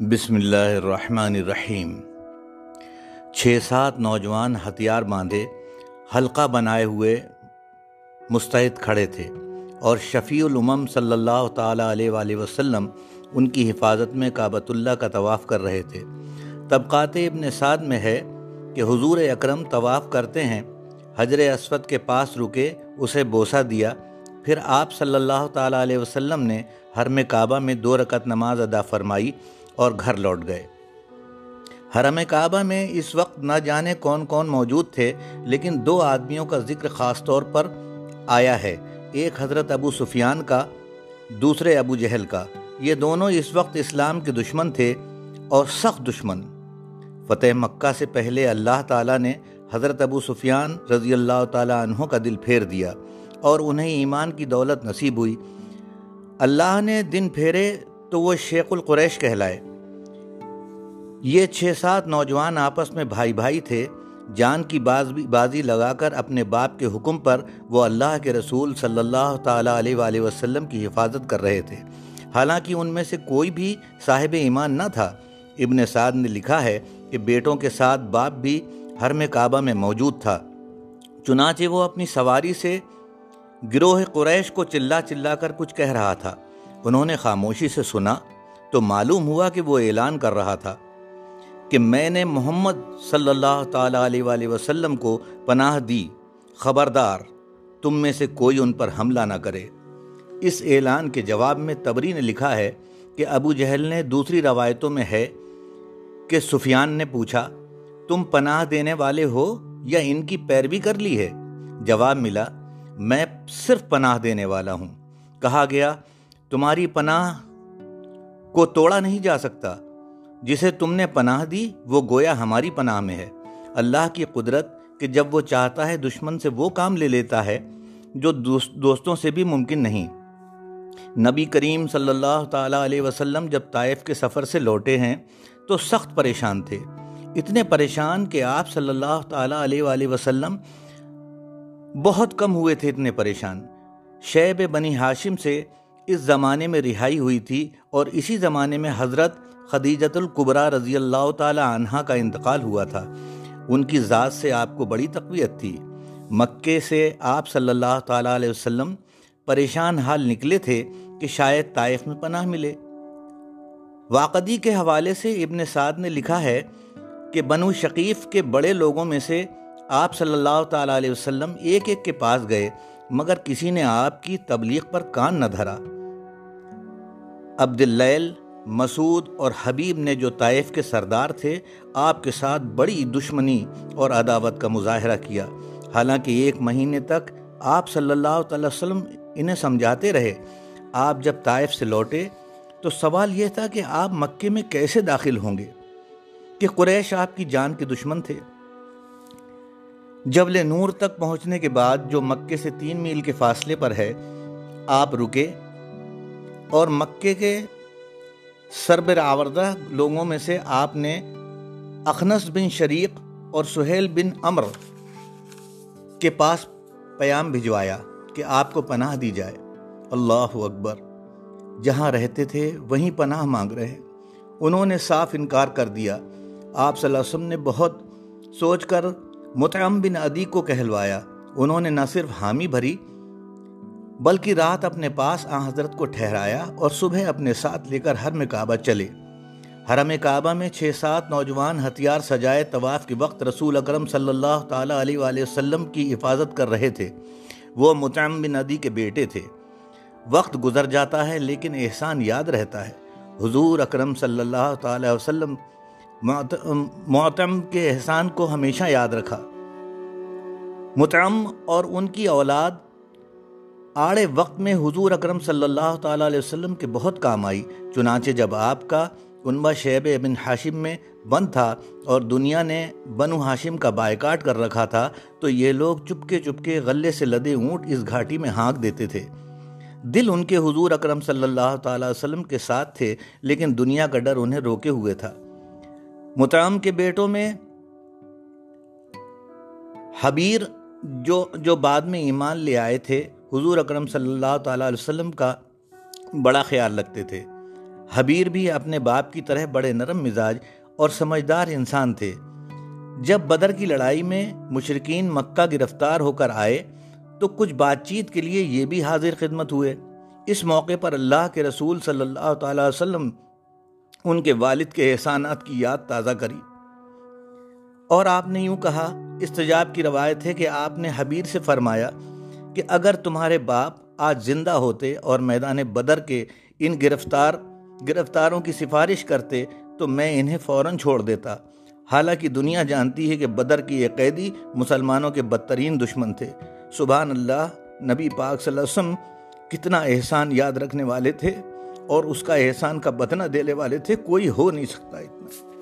بسم اللہ الرحمن الرحیم۔ چھ سات نوجوان ہتھیار باندھے، حلقہ بنائے ہوئے مستعد کھڑے تھے اور شفیع الامم صلی اللہ تعالیٰ علیہ وآلہ وسلم ان کی حفاظت میں کعبۃ اللہ کا طواف کر رہے تھے۔ طبقات ابن سعد میں ہے کہ حضور اکرم طواف کرتے ہیں حجر اسود کے پاس رکے، اسے بوسہ دیا۔ پھر آپ صلی اللہ تعالیٰ علیہ وسلم نے حرم کعبہ میں دو رکعت نماز ادا فرمائی۔ اور گھر لوٹ گئے۔ حرم کعبہ میں اس وقت نہ جانے کون کون موجود تھے، لیکن دو آدمیوں کا ذکر خاص طور پر آیا ہے، ایک حضرت ابو سفیان کا، دوسرے ابو جہل کا۔ یہ دونوں اس وقت اسلام کے دشمن تھے اور سخت دشمن۔ فتح مکہ سے پہلے اللہ تعالیٰ نے حضرت ابو سفیان رضی اللہ تعالیٰ عنہ کا دل پھیر دیا اور انہیں ایمان کی دولت نصیب ہوئی۔ اللہ نے دن پھیرے تو وہ شیخ القریش کہلائے۔ یہ چھ سات نوجوان آپس میں بھائی بھائی تھے، جان کی باز بازی لگا کر اپنے باپ کے حکم پر وہ اللہ کے رسول صلی اللہ تعالیٰ علیہ وآلہ وسلم کی حفاظت کر رہے تھے۔ حالانکہ ان میں سے کوئی بھی صاحب ایمان نہ تھا۔ ابن سعد نے لکھا ہے کہ بیٹوں کے ساتھ باپ بھی حرم کعبہ میں موجود تھا۔ چنانچہ وہ اپنی سواری سے گروہ قریش کو چلا چلا کر کچھ کہہ رہا تھا۔ انہوں نے خاموشی سے سنا تو معلوم ہوا کہ وہ اعلان کر رہا تھا کہ میں نے محمد صلی اللہ تعالیٰ علیہ وآلہ وسلم کو پناہ دی۔ خبردار، تم میں سے کوئی ان پر حملہ نہ کرے۔ اس اعلان کے جواب میں تبری نے لکھا ہے کہ ابو جہل نے دوسری روایتوں میں ہے کہ سفیان نے پوچھا، تم پناہ دینے والے ہو یا ان کی پیروی کر لی ہے؟ جواب ملا، میں صرف پناہ دینے والا ہوں۔ کہا گیا تمہاری پناہ کو توڑا نہیں جا سکتا۔ جسے تم نے پناہ دی، وہ گویا ہماری پناہ میں ہے۔ اللہ کی قدرت کہ جب وہ چاہتا ہے، دشمن سے وہ کام لے لیتا ہے جو دوستوں سے بھی ممکن نہیں۔ نبی کریم صلی اللہ تعالیٰ علیہ وسلم جب طائف کے سفر سے لوٹے ہیں، تو سخت پریشان تھے۔ اتنے پریشان کہ آپ صلی اللہ تعالیٰ علیہ وآلہ وسلم بہت کم ہوئے تھے اتنے پریشان۔ شیب بنی ہاشم سے اس زمانے میں رہائی ہوئی تھی اور اسی زمانے میں حضرت خدیجت القبرہ رضی اللہ تعالی عنہ کا انتقال ہوا تھا۔ ان کی ذات سے آپ کو بڑی تقویت تھی۔ مکے سے آپ صلی اللہ تعالیٰ علیہ وسلم پریشان حال نکلے تھے کہ شاید طائف میں پناہ ملے۔ واقعی کے حوالے سے ابن سعد نے لکھا ہے کہ بنو شقیف کے بڑے لوگوں میں سے آپ صلی اللہ تعالیٰ علیہ وسلم ایک ایک کے پاس گئے، مگر کسی نے آپ کی تبلیغ پر کان نہ دھرا۔ عبداللیل، مسعود اور حبیب نے جو طائف کے سردار تھے، آپ کے ساتھ بڑی دشمنی اور عداوت کا مظاہرہ کیا۔ حالانکہ ایک مہینے تک آپ صلی اللہ تعالی وسلم انہیں سمجھاتے رہے۔ آپ جب طائف سے لوٹے، تو سوال یہ تھا کہ آپ مکے میں کیسے داخل ہوں گے؟ کہ قریش آپ کی جان کے دشمن تھے۔ جبل نور تک پہنچنے کے بعد جو مکے سے تین میل کے فاصلے پر ہے، آپ رکے۔ اور مکے کے سربر آوردہ لوگوں میں سے آپ نے اخنس بن شریق اور سہیل بن امر کے پاس پیام بھجوایا کہ آپ کو پناہ دی جائے۔ اللہ اکبر۔ جہاں رہتے تھے وہیں پناہ مانگ رہے۔ انہوں نے صاف انکار کر دیا۔ آپ صلی اللہ علیہ وسلم نے بہت سوچ کر متعم بن عدی کو کہلوایا۔ انہوں نے نہ صرف حامی بھری بلکہ رات اپنے پاس آ حضرت کو ٹھہرایا اور صبح اپنے ساتھ لے کر حرم کعبہ چلے۔ حرم کعبہ میں چھ سات نوجوان ہتھیار سجائے طواف کے وقت رسول اکرم صلی اللہ تعالیٰ علیہ وآلہ وسلم کی حفاظت کر رہے تھے۔ وہ متعم بن ندی کے بیٹے تھے۔ وقت گزر جاتا ہے لیکن احسان یاد رہتا ہے۔ حضور اکرم صلی اللہ تعالیٰ وسلم معتم کے احسان کو ہمیشہ یاد رکھا۔ متعم اور ان کی اولاد آڑے وقت میں حضور اکرم صلی اللہ تعالیٰ علیہ وسلم کے بہت کام آئی۔ چنانچہ جب آپ کا کنبہ شیب ابن حاشم میں بند تھا اور دنیا نے بنو حاشم کا بائیکاٹ کر رکھا تھا، تو یہ لوگ چپکے چپکے غلے سے لدے اونٹ اس گھاٹی میں ہانک دیتے تھے۔ دل ان کے حضور اکرم صلی اللہ تعالیٰ وسلم کے ساتھ تھے، لیکن دنیا کا ڈر انہیں روکے ہوئے تھا۔ متعم کے بیٹوں میں حبیر جو جو بعد میں ایمان لے آئے تھے حضور اکرم صلی اللہ تعالیٰ علیہ وسلم کا بڑا خیال رکھتے تھے۔ حبیر بھی اپنے باپ کی طرح بڑے نرم مزاج اور سمجھدار انسان تھے۔ جب بدر کی لڑائی میں مشرقین مکہ گرفتار ہو کر آئے تو کچھ بات چیت کے لیے یہ بھی حاضر خدمت ہوئے۔ اس موقع پر اللہ کے رسول صلی اللہ تعالی وسلم ان کے والد کے احسانات کی یاد تازہ کری۔ اور آپ نے یوں کہا، استجاب کی روایت ہے کہ آپ نے حبیر سے فرمایا کہ اگر تمہارے باپ آج زندہ ہوتے اور میدان بدر کے ان گرفتار، گرفتاروں کی سفارش کرتے تو میں انہیں فوراً چھوڑ دیتا۔ حالانکہ دنیا جانتی ہے کہ بدر کی یہ قیدی مسلمانوں کے بدترین دشمن تھے۔ سبحان اللہ، نبی پاک صلی اللہ علیہ وسلم کتنا احسان یاد رکھنے والے تھے اور اس کا احسان کا بدنہ دینے والے تھے، کوئی ہو نہیں سکتا اتنا۔